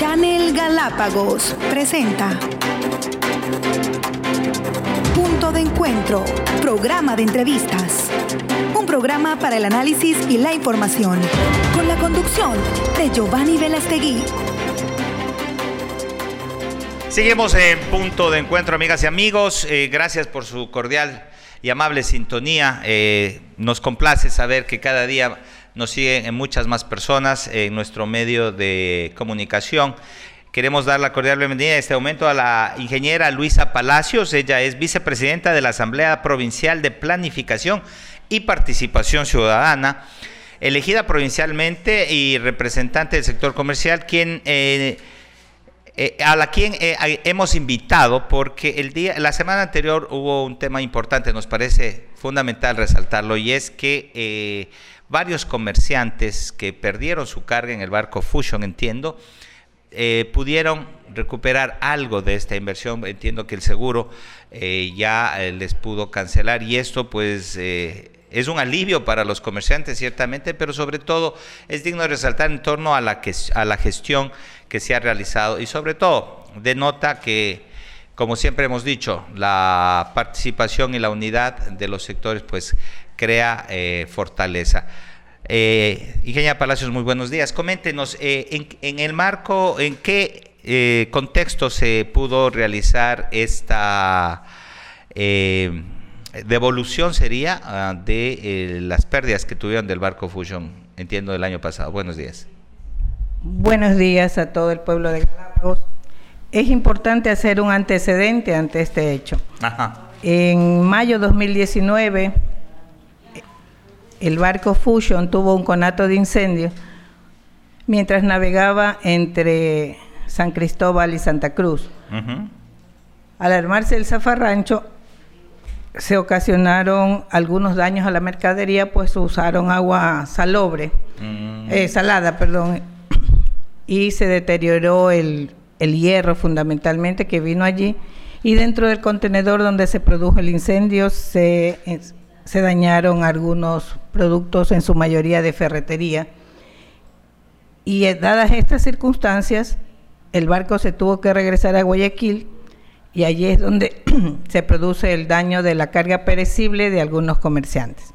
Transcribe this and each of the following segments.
Channel Galápagos presenta Punto de Encuentro, programa de entrevistas. Un programa para el análisis y la información, con la conducción de Giovanni Velastegui. Seguimos en Punto de Encuentro, amigas y amigos. Eh, gracias por su cordial y amable sintonía. Eh, nos complace saber que cada día nos siguen muchas más personas en nuestro medio de comunicación. Queremos dar la cordial bienvenida en este momento a la ingeniera Luisa Palacios. Ella es vicepresidenta de la Asamblea Provincial de Planificación y Participación Ciudadana, elegida provincialmente y representante del sector comercial, quien eh, eh, a la quien eh, hemos invitado porque el día, la semana anterior hubo un tema importante, nos parece fundamental resaltarlo, y es que varios comerciantes que perdieron su carga en el barco Fusion, entiendo, eh, pudieron recuperar algo de esta inversión. Entiendo que el seguro eh, ya eh, les pudo cancelar y esto pues es un alivio para los comerciantes ciertamente, pero sobre todo es digno de resaltar en torno a la, que, a la gestión que se ha realizado y sobre todo denota que como siempre hemos dicho, la participación y la unidad de los sectores pues crea eh, fortaleza. Eh, Ingeniera Palacios, muy buenos días. Coméntenos, eh, en, el marco, ¿en qué eh, contexto se pudo realizar esta devolución, sería, ah, de las pérdidas que tuvieron del barco Fusion, entiendo, del año pasado? Buenos días. Buenos días a todo el pueblo de Galápagos. Es importante hacer un antecedente ante este hecho. Ajá. En mayo 2019 el barco Fusion tuvo un conato de incendio mientras navegaba entre San Cristóbal y Santa Cruz. Al armarse el zafarrancho, se ocasionaron algunos daños a la mercadería, pues usaron agua salobre, mm. eh, salada, perdón, y se deterioró el, el hierro fundamentalmente que vino allí. Y dentro del contenedor donde se produjo el incendio se se dañaron algunos productos, en su mayoría de ferretería. Y eh, dadas estas circunstancias, el barco se tuvo que regresar a Guayaquil y allí es donde se produce el daño de la carga perecible de algunos comerciantes.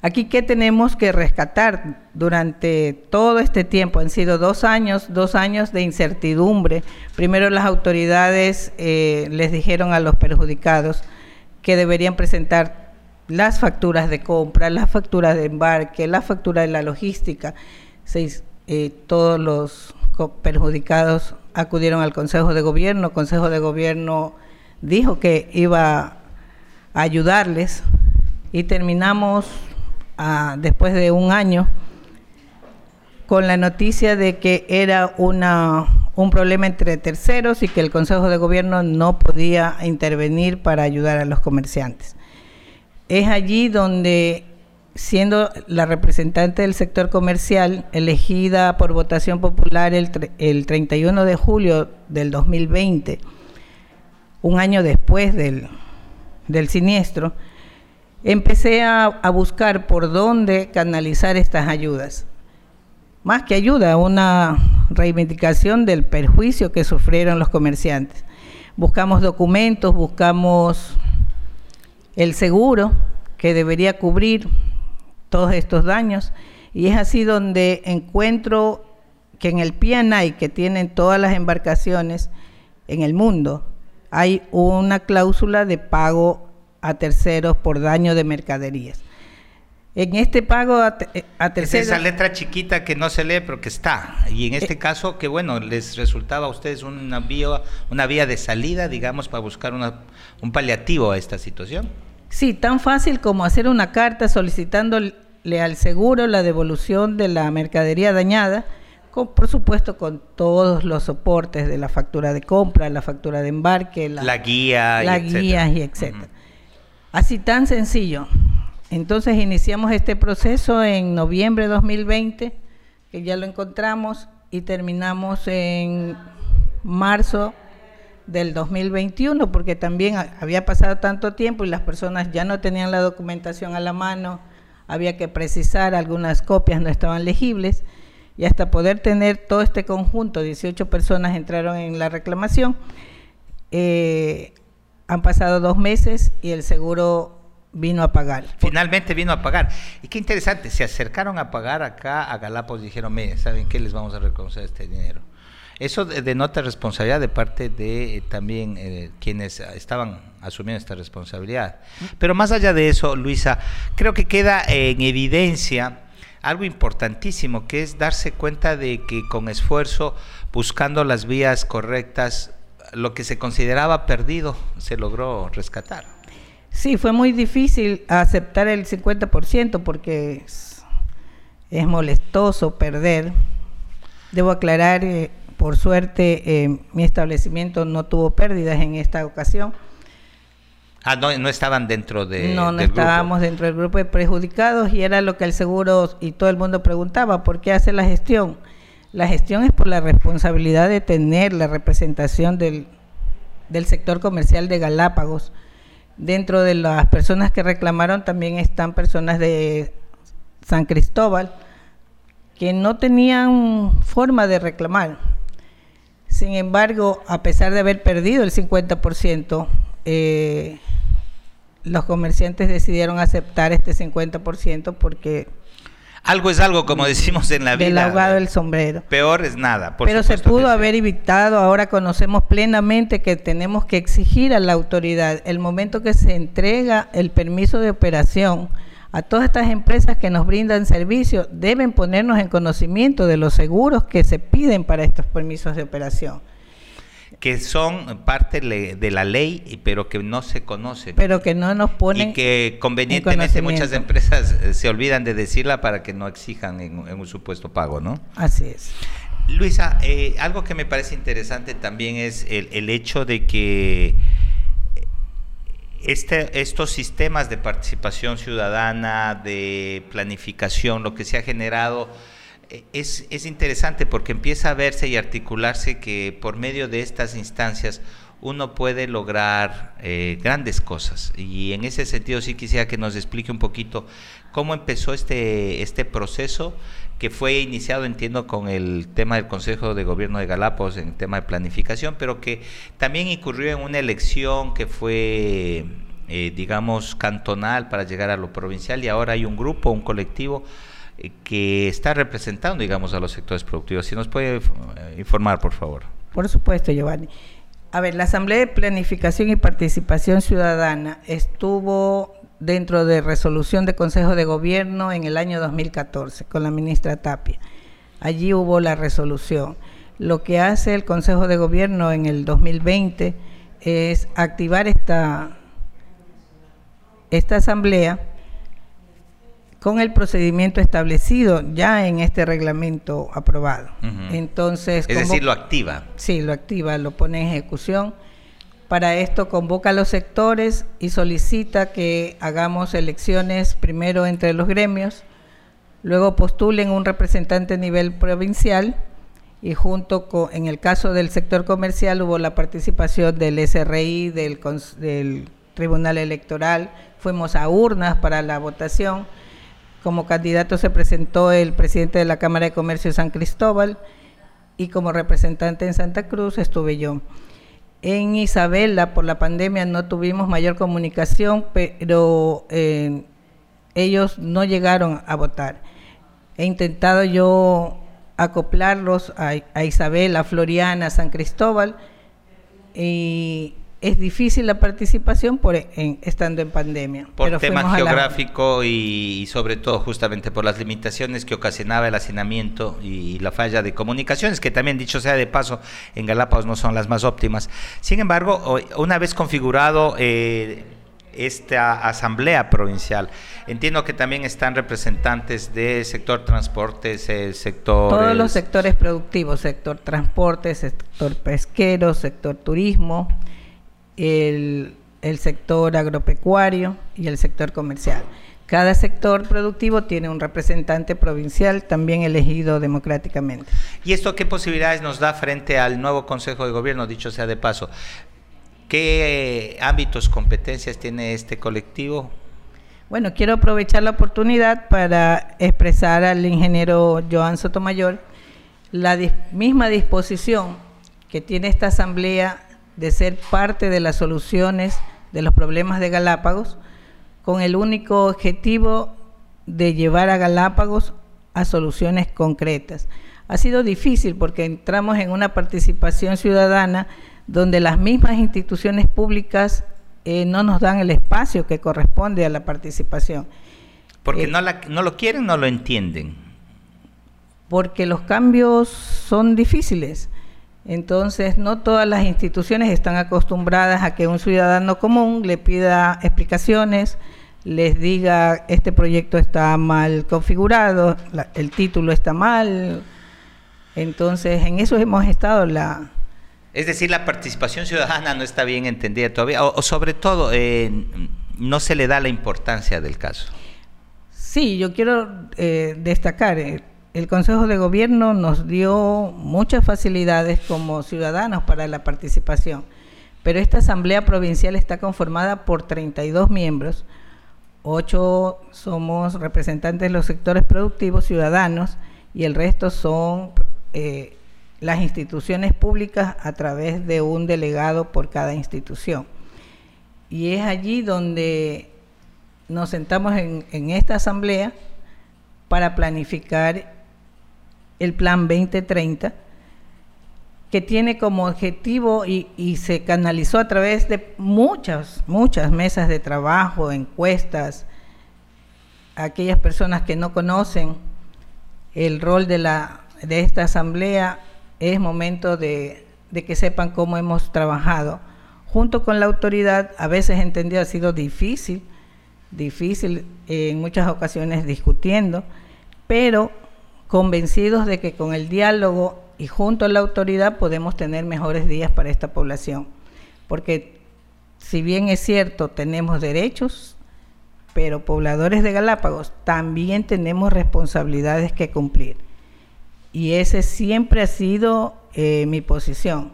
Aquí, ¿qué tenemos que rescatar durante todo este tiempo? Han sido dos años, dos años de incertidumbre. Primero las autoridades eh, les dijeron a los perjudicados que deberían presentar las facturas de compra, las facturas de embarque, la factura de la logística. Eh, todos los perjudicados acudieron al Consejo de Gobierno. El Consejo de Gobierno dijo que iba a ayudarles y terminamos ah, después de un año con la noticia de que era una un problema entre terceros y que el Consejo de Gobierno no podía intervenir para ayudar a los comerciantes. Es allí donde, siendo la representante del sector comercial, elegida por votación popular el, el 31 de julio del 2020, un año después del, del siniestro, empecé a, a buscar por dónde canalizar estas ayudas más que ayuda, una reivindicación del perjuicio que sufrieron los comerciantes. Buscamos documentos, buscamos el seguro que debería cubrir todos estos daños y es así donde encuentro que en el PNI que tienen todas las embarcaciones en el mundo hay una cláusula de pago a terceros por daño de mercaderías. En este pago a, eh, tercera... Es esa letra chiquita que no se lee, pero que está. Y en este eh, caso, que bueno, les resultaba a ustedes una vía, una vía de salida, digamos, para buscar un paliativo a esta situación. Sí, tan fácil como hacer una carta solicitándole al seguro la devolución de la mercadería dañada, con, por supuesto con todos los soportes de la factura de compra, la factura de embarque, la, guía, la guía y etcétera. Así tan sencillo. Entonces iniciamos este proceso en noviembre de 2020, que ya lo encontramos, y terminamos en marzo del 2021, porque también había pasado tanto tiempo y las personas ya no tenían la documentación a la mano, había que precisar, algunas copias no estaban legibles, Y hasta poder tener todo este conjunto, 18 personas entraron en la reclamación, eh, han pasado dos meses y el seguro vino a pagar. Finalmente vino a pagar. Y qué interesante, se acercaron a pagar acá a Galápagos y dijeron, mire, ¿saben qué? Les vamos a reconocer este dinero. Eso denota responsabilidad de parte de eh, también eh, quienes estaban asumiendo esta responsabilidad. Pero más allá de eso, Luisa, creo que queda en evidencia algo importantísimo, que es darse cuenta de que con esfuerzo, buscando las vías correctas, lo que se consideraba perdido se logró rescatar. Sí, fue muy difícil aceptar el 50% porque es, molestoso perder. Debo aclarar, eh, por suerte, eh, mi establecimiento no tuvo pérdidas en esta ocasión. Ah, no, no estaban dentro de. No, no estábamos dentro del grupo de perjudicados y era lo que el seguro y todo el mundo preguntaba: ¿por qué hace la gestión? La gestión es por la responsabilidad de tener la representación del, del sector comercial de Galápagos Dentro de las personas que reclamaron también están personas de San Cristóbal que no tenían forma de reclamar. Sin embargo, a pesar de haber perdido el 50%, eh, los comerciantes decidieron aceptar este 50% porque algo es algo, como decimos en la vida. Del ahogado del sombrero. Peor es nada. Pero se pudo haber evitado, ahora conocemos plenamente que tenemos que exigir a la autoridad el momento que se entrega el permiso de operación a todas estas empresas que nos brindan servicios, deben ponernos en conocimiento de los seguros que se piden para estos permisos de operación que son parte de la ley, pero que no se conocen. Pero que no nos ponen. Y que convenientemente muchas empresas eh, se olvidan de decirla para que no exijan en, un supuesto pago, ¿no? Así es. Luisa, eh, algo que me parece interesante también es el, hecho de que este, estos sistemas de participación ciudadana, de planificación, lo que se ha generado eh, es, interesante porque empieza a verse y articularse que por medio de estas instancias uno puede lograr eh, grandes cosas. Y en ese sentido sí quisiera que nos explique un poquito cómo empezó este, este proceso que fue iniciado, entiendo, con el tema del Consejo de Gobierno de Galápagos, en el tema de planificación, pero que también incurrió en una elección que fue, eh, digamos, cantonal para llegar a lo provincial y ahora hay un grupo, un colectivo que está representando, digamos, a los sectores productivos. Si nos puede eh, informar, por favor. Por supuesto, Giovanni. A ver, la Asamblea de Planificación y Participación Ciudadana estuvo dentro de resolución de Consejo de Gobierno en el año 2014 con la ministra Tapia. Allí hubo la resolución. Lo que hace el Consejo de Gobierno en el 2020 es activar esta, esta asamblea con el procedimiento establecido ya en este reglamento aprobado. Entonces, es decir, lo activa. Sí, lo activa, lo pone en ejecución. Para esto convoca a los sectores y solicita que hagamos elecciones primero entre los gremios, luego postulen un representante a nivel provincial y junto con, en el caso del sector comercial hubo la participación del SRI, del, del Tribunal Electoral, fuimos a urnas para la votación como candidato se presentó el presidente de la Cámara de Comercio de San Cristóbal y como representante en Santa Cruz estuve yo. En Isabela, por la pandemia, no tuvimos mayor comunicación, pero eh, ellos no llegaron a votar. He intentado yo acoplarlos a, a Isabela, Floriana, San Cristóbal, y es difícil la participación por estando en pandemia. Por tema geográfico y, sobre todo justamente por las limitaciones que ocasionaba el hacinamiento y, la falla de comunicaciones, que también dicho sea de paso, en Galápagos no son las más óptimas. Sin embargo, una vez configurado eh, esta asamblea provincial, entiendo que también están representantes del sector transportes, el sector... Todos los sectores productivos, sector transporte, sector pesquero, sector turismo el, sector agropecuario y el sector comercial. Cada sector productivo tiene un representante provincial también elegido democráticamente. ¿Y esto qué posibilidades nos da frente al nuevo Consejo de Gobierno, dicho sea de paso? ¿Qué ámbitos, competencias tiene este colectivo? Bueno, quiero aprovechar la oportunidad para expresar al ingeniero Joan Sotomayor la misma disposición que tiene esta asamblea de ser parte de las soluciones de los problemas de Galápagos, con el único objetivo de llevar a Galápagos a soluciones concretas. Ha sido difícil porque entramos en una participación ciudadana donde las mismas instituciones públicas eh, no nos dan el espacio que corresponde a la participación. Porque eh, no, no lo quieren, no lo entienden. Porque los cambios son difíciles. Entonces, no todas las instituciones están acostumbradas a que un ciudadano común le pida explicaciones, les diga este proyecto está mal configurado, el título está mal. Entonces, en eso hemos estado la... Es decir, la participación ciudadana no está bien entendida todavía, o, sobre todo, eh, no se le da la importancia del caso. Sí, yo quiero eh, destacar, eh, el Consejo de Gobierno nos dio muchas facilidades como ciudadanos para la participación, pero esta Asamblea Provincial está conformada por 32 miembros, ocho somos representantes de los sectores productivos ciudadanos y el resto son eh, las instituciones públicas a través de un delegado por cada institución. Y es allí donde nos sentamos en, en esta asamblea para planificar el Plan 2030, que tiene como objetivo y, se canalizó a través de muchas, muchas mesas de trabajo, encuestas, aquellas personas que no conocen el rol de, la, de esta asamblea, es momento de, de que sepan cómo hemos trabajado. Junto con la autoridad, a veces entendido ha sido difícil, difícil en muchas ocasiones discutiendo, pero convencidos de que con el diálogo y junto a la autoridad podemos tener mejores días para esta población. Porque si bien es cierto, tenemos derechos, pero pobladores de Galápagos también tenemos responsabilidades que cumplir. Y ese siempre ha sido eh, mi posición.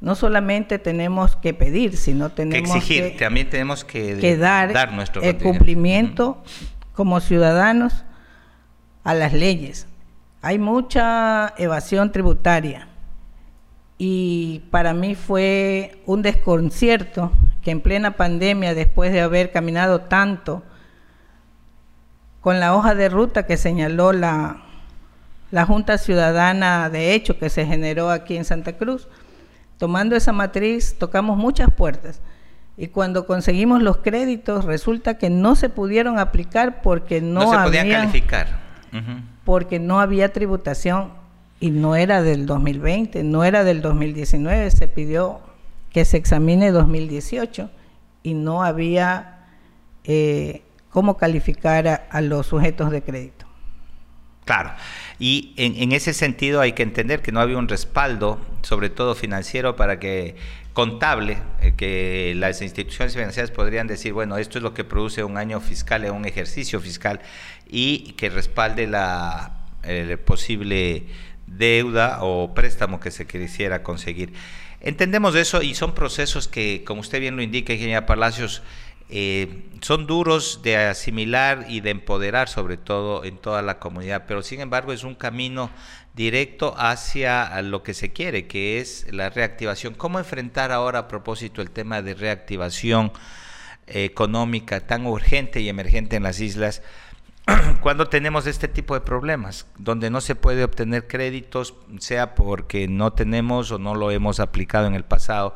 No solamente tenemos que pedir, sino tenemos que exigir, también tenemos que, dar, nuestro el cumplimiento como ciudadanos a las leyes hay mucha evasión tributaria. Y para mí fue un desconcierto que en plena pandemia, después de haber caminado tanto con la hoja de ruta que señaló la, la Junta Ciudadana de Hecho que se generó aquí en Santa Cruz, tomando esa matriz tocamos muchas puertas. Y cuando conseguimos los créditos resulta que no se pudieron aplicar porque no, no se podían calificar porque no había tributación y no era del 2020, no era del 2019, se pidió que se examine 2018 y no había eh, cómo calificar a, los sujetos de crédito. Claro, y en, ese sentido hay que entender que no había un respaldo, sobre todo financiero, para que contable, eh, que las instituciones financieras podrían decir, bueno, esto es lo que produce un año fiscal, un ejercicio fiscal, y que respalde la posible deuda o préstamo que se quisiera conseguir. Entendemos eso y son procesos que, como usted bien lo indica, ingeniera Palacios, eh, son duros de asimilar y de empoderar, sobre todo en toda la comunidad, pero sin embargo es un camino directo hacia lo que se quiere, que es la reactivación. ¿Cómo enfrentar ahora a propósito el tema de reactivación económica tan urgente y emergente en las islas? cuando tenemos este tipo de problemas, donde no se puede obtener créditos, sea porque no tenemos o no lo hemos aplicado en el pasado.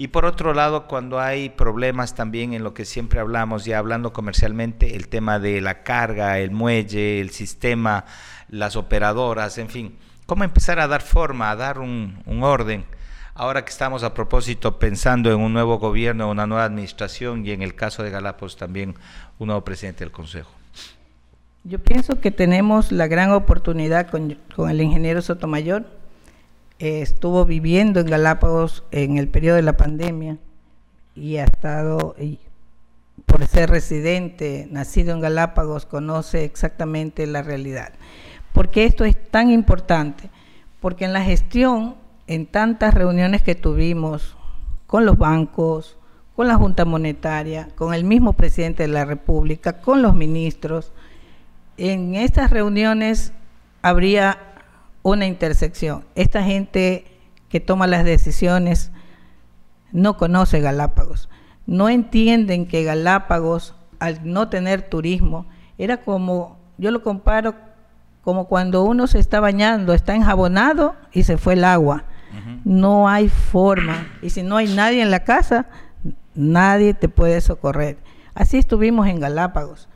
Y por otro lado, cuando hay problemas también en lo que siempre hablamos, ya hablando comercialmente, el tema de la carga, el muelle, el sistema, las operadoras, en fin, cómo empezar a dar forma, a dar un, orden. Ahora que estamos a propósito pensando en un nuevo gobierno, una nueva administración y en el caso de Galápagos también un nuevo presidente del Consejo. Yo pienso que tenemos la gran oportunidad con, el ingeniero Sotomayor. Eh, estuvo viviendo en Galápagos en el periodo de la pandemia y ha estado, por ser residente, nacido en Galápagos, conoce exactamente la realidad. Porque esto es tan importante? Porque en la gestión, en tantas reuniones que tuvimos con los bancos, con la Junta Monetaria, con el mismo presidente de la República, con los ministros. En estas reuniones habría una intersección. Esta gente que toma las decisiones no conoce Galápagos, no entienden que Galápagos, al no tener turismo, era como, yo lo comparo como cuando uno se está bañando, está enjabonado y se fue el agua. No hay forma. Y si no hay nadie en la casa, nadie te puede socorrer. Así estuvimos en Galápagos.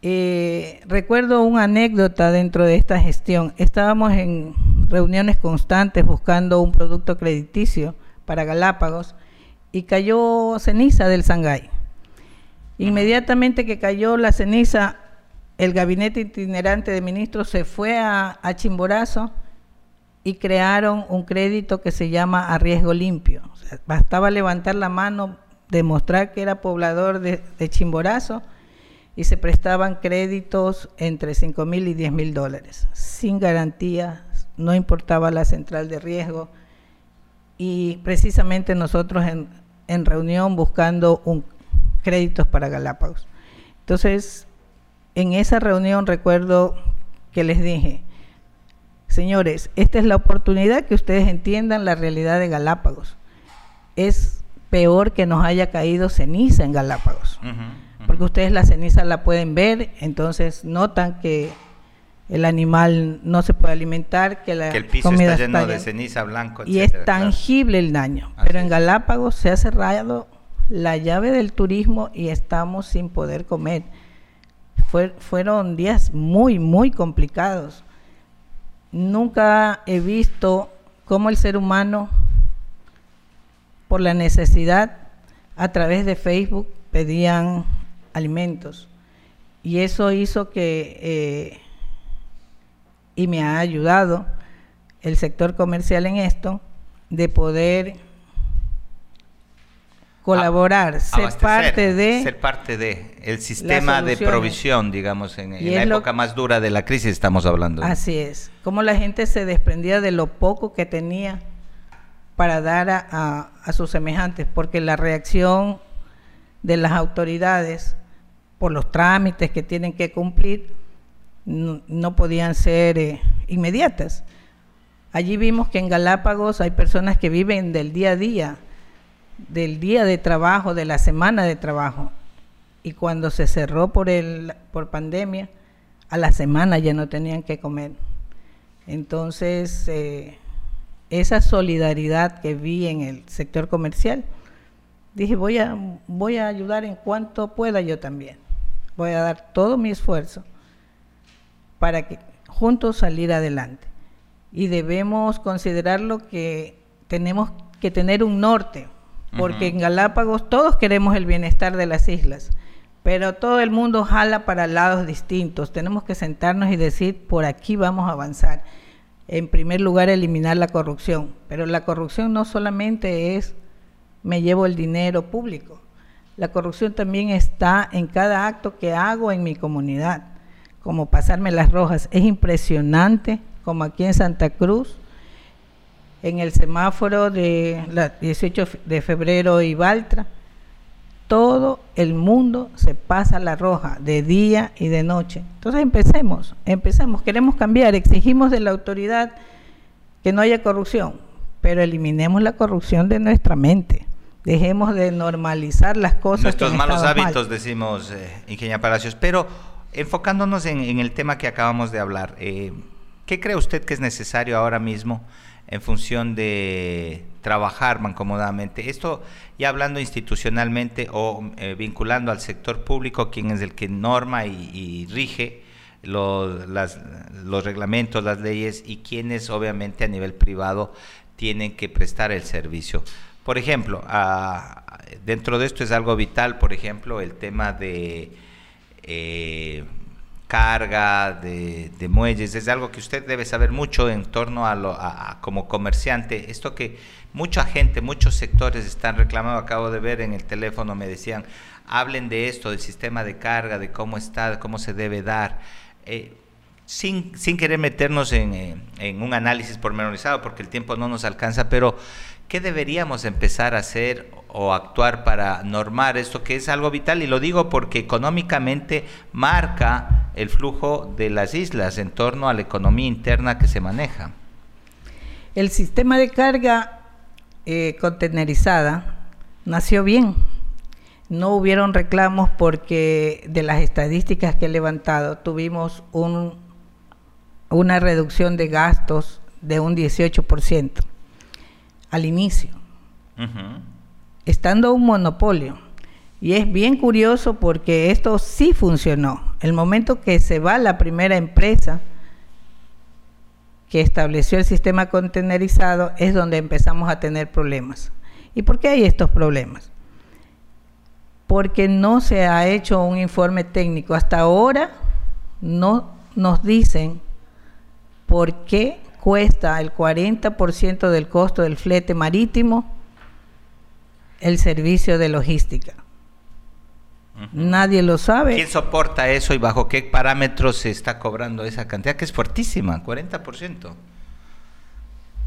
Eh, recuerdo una anécdota dentro de esta gestión. Estábamos en reuniones constantes buscando un producto crediticio para Galápagos y cayó ceniza del Sangay. Inmediatamente que cayó la ceniza, el gabinete itinerante de ministros se fue a, Chimborazo y crearon un crédito que se llama a riesgo limpio. bastaba levantar la mano, demostrar que era poblador de, de Chimborazo y se prestaban créditos entre 5 mil y 10 mil dólares, sin garantía, no importaba la central de riesgo. Y precisamente nosotros en, en reunión buscando un, créditos para Galápagos. Entonces, en esa reunión recuerdo que les dije, señores, esta es la oportunidad que ustedes entiendan la realidad de Galápagos. Es peor que nos haya caído ceniza en Galápagos porque ustedes la ceniza la pueden ver, entonces notan que el animal no se puede alimentar, que, la el piso está lleno de ceniza blanco. Y es tangible el daño. Pero en Galápagos se ha cerrado la llave del turismo y estamos sin poder comer. fueron días muy, muy complicados. Nunca he visto cómo el ser humano, por la necesidad, a través de Facebook, pedían alimentos. Y eso hizo que, eh, y me ha ayudado el sector comercial en esto, de poder colaborar, ser parte de... Ser parte de el sistema de provisión, digamos, en, la época más dura de la crisis estamos hablando. Así es, como la gente se desprendía de lo poco que tenía para dar a, a sus semejantes, porque la reacción de las autoridades por los trámites que tienen que cumplir, no, podían ser eh, inmediatas. Allí vimos que en Galápagos hay personas que viven del día a día, del día de trabajo, de la semana de trabajo. Y cuando se cerró por, el, por pandemia, a la semana ya no tenían que comer. Entonces, eh, esa solidaridad que vi en el sector comercial, dije, voy a, voy a ayudar en cuanto pueda yo también voy a dar todo mi esfuerzo para que juntos salir adelante. Y debemos considerarlo que tenemos que tener un norte, porque en Galápagos todos queremos el bienestar de las islas, pero todo el mundo jala para lados distintos. Tenemos que sentarnos y decir, por aquí vamos a avanzar. En primer lugar, eliminar la corrupción, pero la corrupción no solamente es me llevo el dinero público, la corrupción también está en cada acto que hago en mi comunidad, como pasarme las rojas. Es impresionante como aquí en Santa Cruz, en el semáforo de la 18 de febrero y Baltra, todo el mundo se pasa la roja de día y de noche. Entonces empecemos, empecemos, queremos cambiar, exigimos de la autoridad que no haya corrupción, pero eliminemos la corrupción de nuestra mente. Dejemos de normalizar las cosas. Nuestros malos hábitos, decimos, eh, Ingenia Palacios. Pero enfocándonos en, el tema que acabamos de hablar, eh, ¿qué cree usted que es necesario ahora mismo en función de trabajar mancomodamente? Esto ya hablando institucionalmente o eh, vinculando al sector público, quien es el que norma y, rige los, los reglamentos, las leyes y quienes obviamente a nivel privado tienen que prestar el servicio. Por ejemplo, dentro de esto es algo vital, por ejemplo, el tema de eh, carga, de, muelles, es algo que usted debe saber mucho en torno a, lo, como comerciante. Esto que mucha gente, muchos sectores están reclamando, acabo de ver en el teléfono, me decían, hablen de esto, del sistema de carga, de cómo está, de cómo se debe dar. Eh, sin, sin, querer meternos en, en, un análisis pormenorizado, porque el tiempo no nos alcanza, pero ¿Qué deberíamos empezar a hacer o actuar para normar esto que es algo vital? Y lo digo porque económicamente marca el flujo de las islas en torno a la economía interna que se maneja. El sistema de carga eh, contenerizada nació bien. No hubieron reclamos porque de las estadísticas que he levantado tuvimos un, una reducción de gastos de un 18% al inicio, estando un monopolio. Y es bien curioso porque esto sí funcionó. El momento que se va la primera empresa que estableció el sistema contenerizado es donde empezamos a tener problemas. ¿Y por qué hay estos problemas? Porque no se ha hecho un informe técnico. Hasta ahora no nos dicen por qué cuesta el 40% del costo del flete marítimo el servicio de logística. Nadie lo sabe. ¿Quién soporta eso y bajo qué parámetros se está cobrando esa cantidad que es fuertísima, 40%?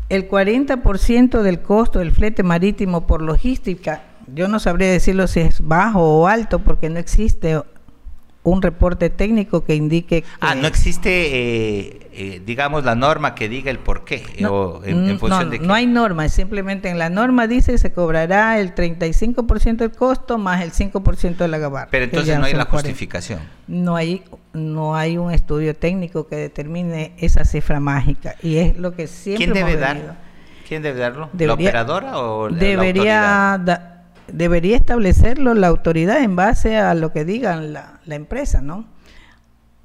El 40% del costo del flete marítimo por logística, yo no sabría decirlo si es bajo o alto porque no existe un reporte técnico que indique... ah, no existe, eh, eh, digamos, la norma que diga el por qué. No, en, función de no hay norma, simplemente en la norma dice se cobrará el 35% del costo más el 5% de la gabarra. Pero entonces no hay la justificación. No hay, no hay un estudio técnico que determine esa cifra mágica y es lo que siempre... ¿Quién debe dar? ¿Quién debe darlo? ¿La operadora o debería la debería establecerlo la autoridad en base a lo que digan la, empresa, ¿no?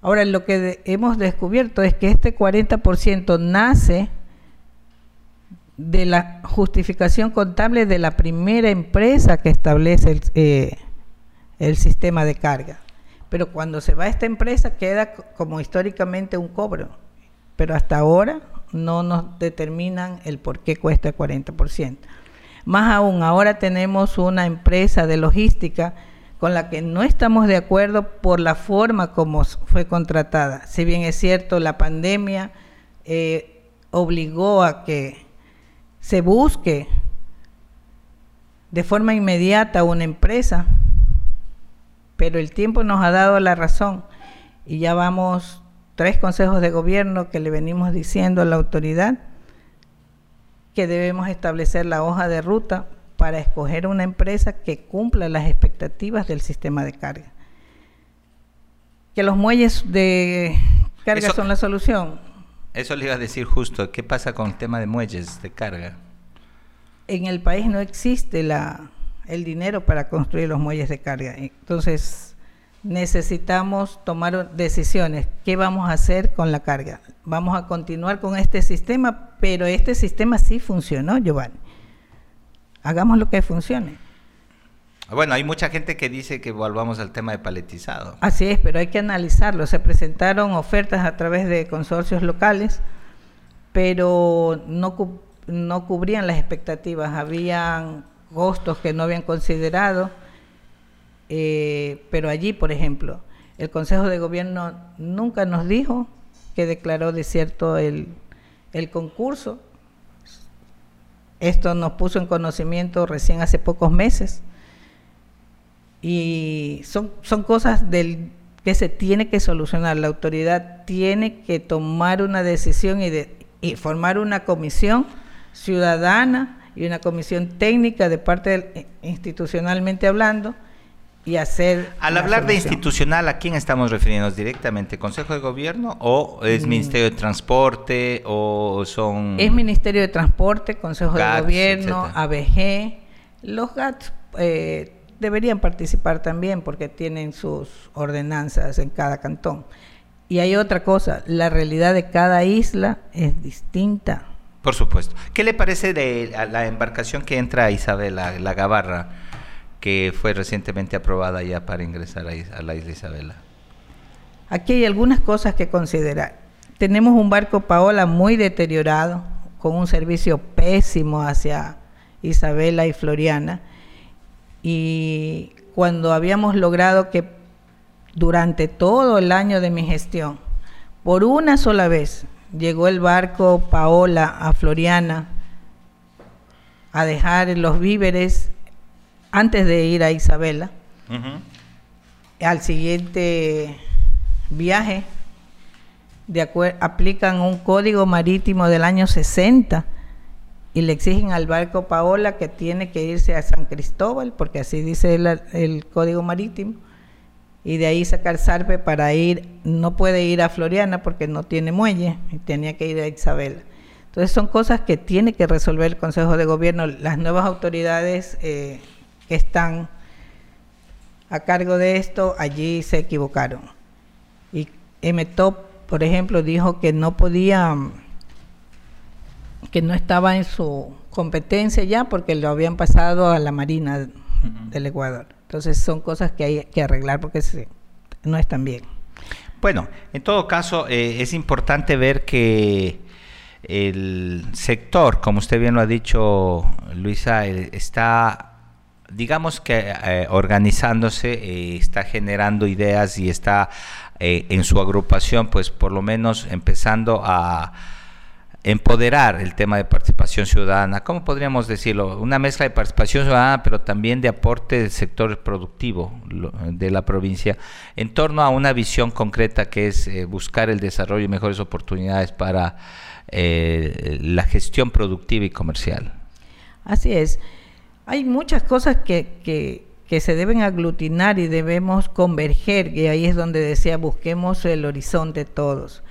Ahora, lo que hemos descubierto es que este 40% nace de la justificación contable de la primera empresa que establece el, eh, el sistema de carga. Pero cuando se va a esta empresa queda como históricamente un cobro. Pero hasta ahora no nos determinan el por qué cuesta el 40%. Más aún, ahora tenemos una empresa de logística con la que no estamos de acuerdo por la forma como fue contratada. Si bien es cierto, la pandemia eh, obligó a que se busque de forma inmediata una empresa, pero el tiempo nos ha dado la razón y ya vamos tres consejos de gobierno que le venimos diciendo a la autoridad que debemos establecer la hoja de ruta para escoger una empresa que cumpla las expectativas del sistema de carga. Que los muelles de carga son la solución. Eso le iba a decir justo. ¿Qué pasa con el tema de muelles de carga? En el país no existe la, el dinero para construir los muelles de carga. Entonces, necesitamos tomar decisiones. ¿Qué vamos a hacer con la carga? Vamos a continuar con este sistema, pero este sistema sí funcionó, Giovanni. Hagamos lo que funcione. Bueno, hay mucha gente que dice que volvamos al tema de paletizado. Así es, pero hay que analizarlo. Se presentaron ofertas a través de consorcios locales, pero no, no cubrían las expectativas. Habían costos que no habían considerado eh, pero allí, por ejemplo, el Consejo de Gobierno nunca nos dijo que declaró desierto el, el concurso. Esto nos puso en conocimiento recién hace pocos meses. Y son, son cosas del, que se tiene que solucionar. La autoridad tiene que tomar una decisión y, de, y formar una comisión ciudadana y una comisión técnica de parte institucionalmente hablando y hacer... Al hablar de institucional, ¿a quién estamos refiriéndonos directamente? ¿Consejo de Gobierno o es mm. Ministerio de Transporte o son...? Es Ministerio de Transporte, Consejo de Gobierno, ABG. Los GATS eh, deberían participar también porque tienen sus ordenanzas en cada cantón. Y hay otra cosa, la realidad de cada isla es distinta. Por supuesto. ¿Qué le parece de la embarcación que entra a Isabel, la Gabarra? Que fue recientemente aprobada ya para ingresar a, la isla Isabela? Aquí hay algunas cosas que considerar. Tenemos un barco Paola muy deteriorado, con un servicio pésimo hacia Isabela y Floriana. Y cuando habíamos logrado que durante todo el año de mi gestión, por una sola vez, llegó el barco Paola a Floriana a dejar los víveres antes de ir a Isabela. Al siguiente viaje, de aplican un código marítimo del año 60 y le exigen al barco Paola que tiene que irse a San Cristóbal, porque así dice el, código marítimo, y de ahí sacar zarpe para ir, no puede ir a Floriana porque no tiene muelle, y tenía que ir a Isabela. Entonces son cosas que tiene que resolver el Consejo de Gobierno. Las nuevas autoridades eh, que están a cargo de esto allí se equivocaron. Y MTOP, por ejemplo, dijo que no podía que no estaba en su competencia ya porque lo habían pasado a la Marina del Ecuador. Entonces son cosas que hay que arreglar porque no están bien. Bueno, en todo caso eh, es importante ver que el sector, como usted bien lo ha dicho, Luisa, eh, está, digamos que eh, organizándose, está generando ideas y está en su agrupación, pues por lo menos empezando a empoderar el tema de participación ciudadana, ¿cómo podríamos decirlo? Una mezcla de participación ciudadana, pero también de aporte del sector productivo de la provincia, en torno a una visión concreta que es eh, buscar el desarrollo y mejores oportunidades para eh, la gestión productiva y comercial. Así es. Hay muchas cosas que, que, que se deben aglutinar y debemos converger, y ahí es donde decía, busquemos el horizonte todos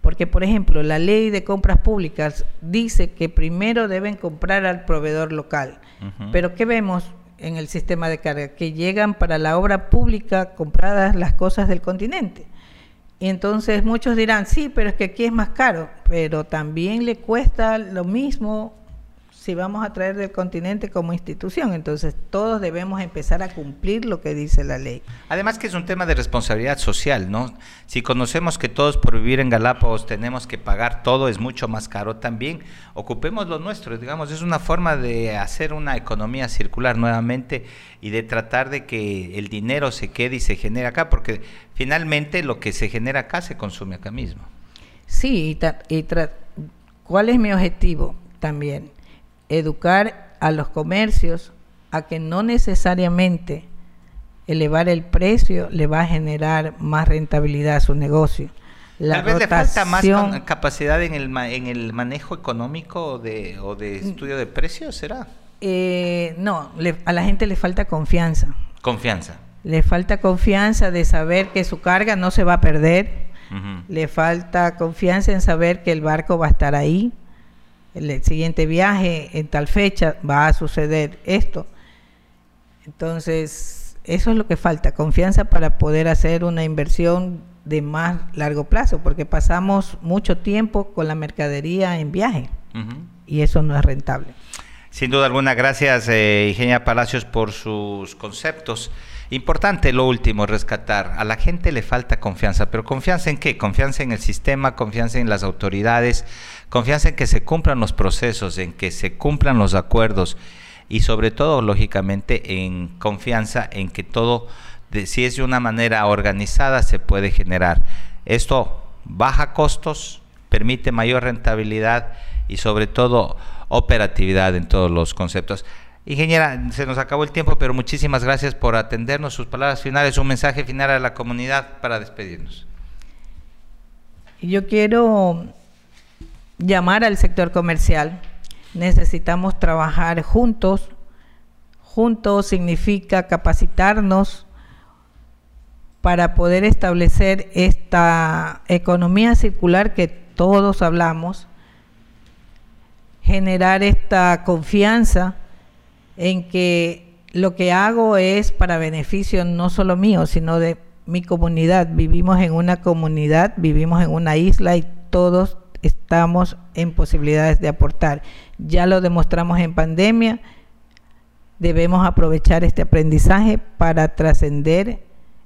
porque, por ejemplo, la ley de compras públicas dice que primero deben comprar al proveedor local. Pero ¿qué vemos en el sistema de carga? Que llegan para la obra pública compradas las cosas del continente. Y entonces muchos dirán, sí, pero es que aquí es más caro, pero también le cuesta lo mismo si vamos a traer del continente como institución. Entonces todos debemos empezar a cumplir lo que dice la ley. Además que es un tema de responsabilidad social, ¿no? Si conocemos que todos por vivir en Galápagos tenemos que pagar todo, es mucho más caro también, ocupemos lo nuestro, digamos, es una forma de hacer una economía circular nuevamente y de tratar de que el dinero se quede y se genere acá, porque finalmente lo que se genera acá se consume acá mismo. Sí, y, y ¿cuál es mi objetivo también? Educar a los comercios a que no necesariamente elevar el precio le va a generar más rentabilidad a su negocio. La Tal vez le falta más capacidad en el, en el manejo económico de, o de estudio de precios, ¿será? Eh, no, a la gente le falta confianza. Confianza. Le falta confianza de saber que su carga no se va a perder. Le falta confianza en saber que el barco va a estar ahí el siguiente viaje en tal fecha va a suceder esto. Entonces, eso es lo que falta, confianza para poder hacer una inversión de más largo plazo, porque pasamos mucho tiempo con la mercadería en viaje y eso no es rentable. Sin duda alguna, gracias eh, Ingenia Palacios por sus conceptos. Importante lo último, rescatar. A la gente le falta confianza, pero confianza en qué? Confianza en el sistema, confianza en las autoridades, confianza en que se cumplan los procesos, en que se cumplan los acuerdos y sobre todo, lógicamente, en confianza en que todo, si es de una manera organizada, se puede generar. Esto baja costos, permite mayor rentabilidad y sobre todo operatividad en todos los conceptos. Ingeniera, se nos acabó el tiempo, pero muchísimas gracias por atendernos. Sus palabras finales, un mensaje final a la comunidad para despedirnos. Yo quiero llamar al sector comercial. Necesitamos trabajar juntos. Juntos significa capacitarnos para poder establecer esta economía circular que todos hablamos, generar esta confianza en que lo que hago es para beneficio no solo mío, sino de mi comunidad. Vivimos en una comunidad, vivimos en una isla y todos estamos en posibilidades de aportar. Ya lo demostramos en pandemia, debemos aprovechar este aprendizaje para trascender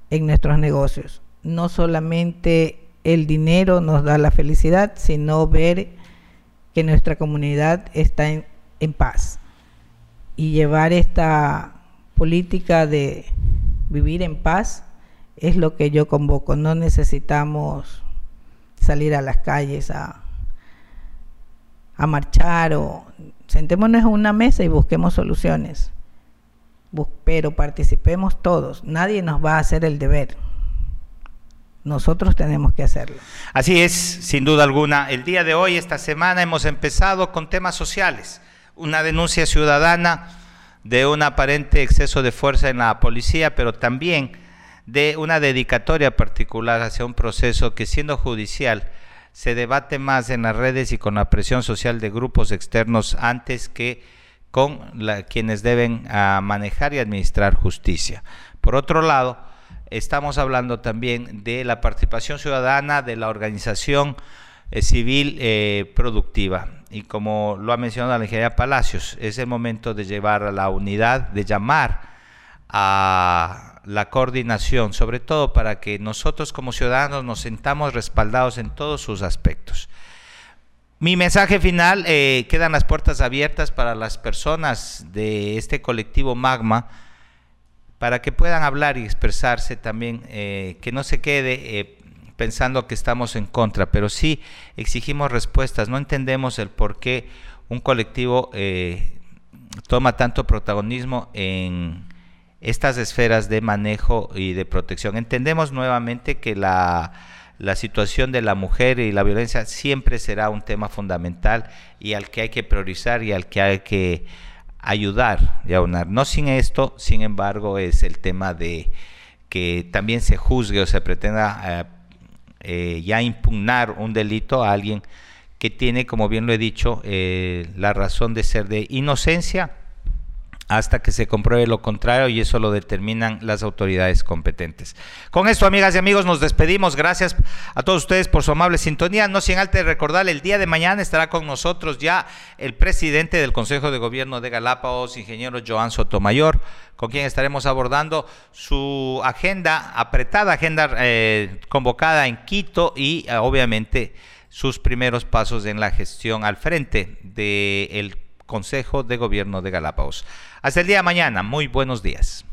en nuestros negocios. No solamente el dinero nos da la felicidad, sino ver que nuestra comunidad está en, paz y llevar esta política de vivir en paz es lo que yo convoco. No necesitamos salir a las calles a, a marchar o sentémonos en una mesa y busquemos soluciones. pero participemos todos. Nadie nos va a hacer el deber. Nosotros tenemos que hacerlo. Así es, sin duda alguna. El día de hoy, esta semana, hemos empezado con temas sociales. Una denuncia ciudadana de un aparente exceso de fuerza en la policía, pero también de una dedicatoria particular hacia un proceso que siendo judicial se debate más en las redes y con la presión social de grupos externos antes que con quienes deben ah, manejar y administrar justicia. Por otro lado, estamos hablando también de la participación ciudadana de la organización eh, civil eh, productiva. Y como lo ha mencionado la ingeniería Palacios, es el momento de llevar a la unidad, de llamar a la coordinación, sobre todo para que nosotros como ciudadanos nos sentamos respaldados en todos sus aspectos. Mi mensaje final, eh, quedan las puertas abiertas para las personas de este colectivo Magma, para que puedan hablar y expresarse también, eh, que no se quede eh, pensando que estamos en contra, pero sí exigimos respuestas, no entendemos el por qué un colectivo toma tanto protagonismo en estas esferas de manejo y de protección. Entendemos nuevamente que la, situación de la mujer y la violencia siempre será un tema fundamental y al que hay que priorizar y al que hay que ayudar y aunar. No sin esto, sin embargo, es el tema de que también se juzgue o se pretenda eh, eh, ya impugnar un delito a alguien que tiene, como bien lo he dicho, eh, la razón de ser de inocencia hasta que se compruebe lo contrario y eso lo determinan las autoridades competentes. Con esto, amigas y amigos, nos despedimos. Gracias a todos ustedes por su amable sintonía. No sin antes recordar, el día de mañana estará con nosotros ya el presidente del Consejo de Gobierno de Galápagos, ingeniero Joan Sotomayor, con quien estaremos abordando su agenda, apretada agenda eh, convocada en Quito y eh, obviamente sus primeros pasos en la gestión al frente del Consejo de Gobierno de Galápagos. Hasta el día de mañana. Muy buenos días.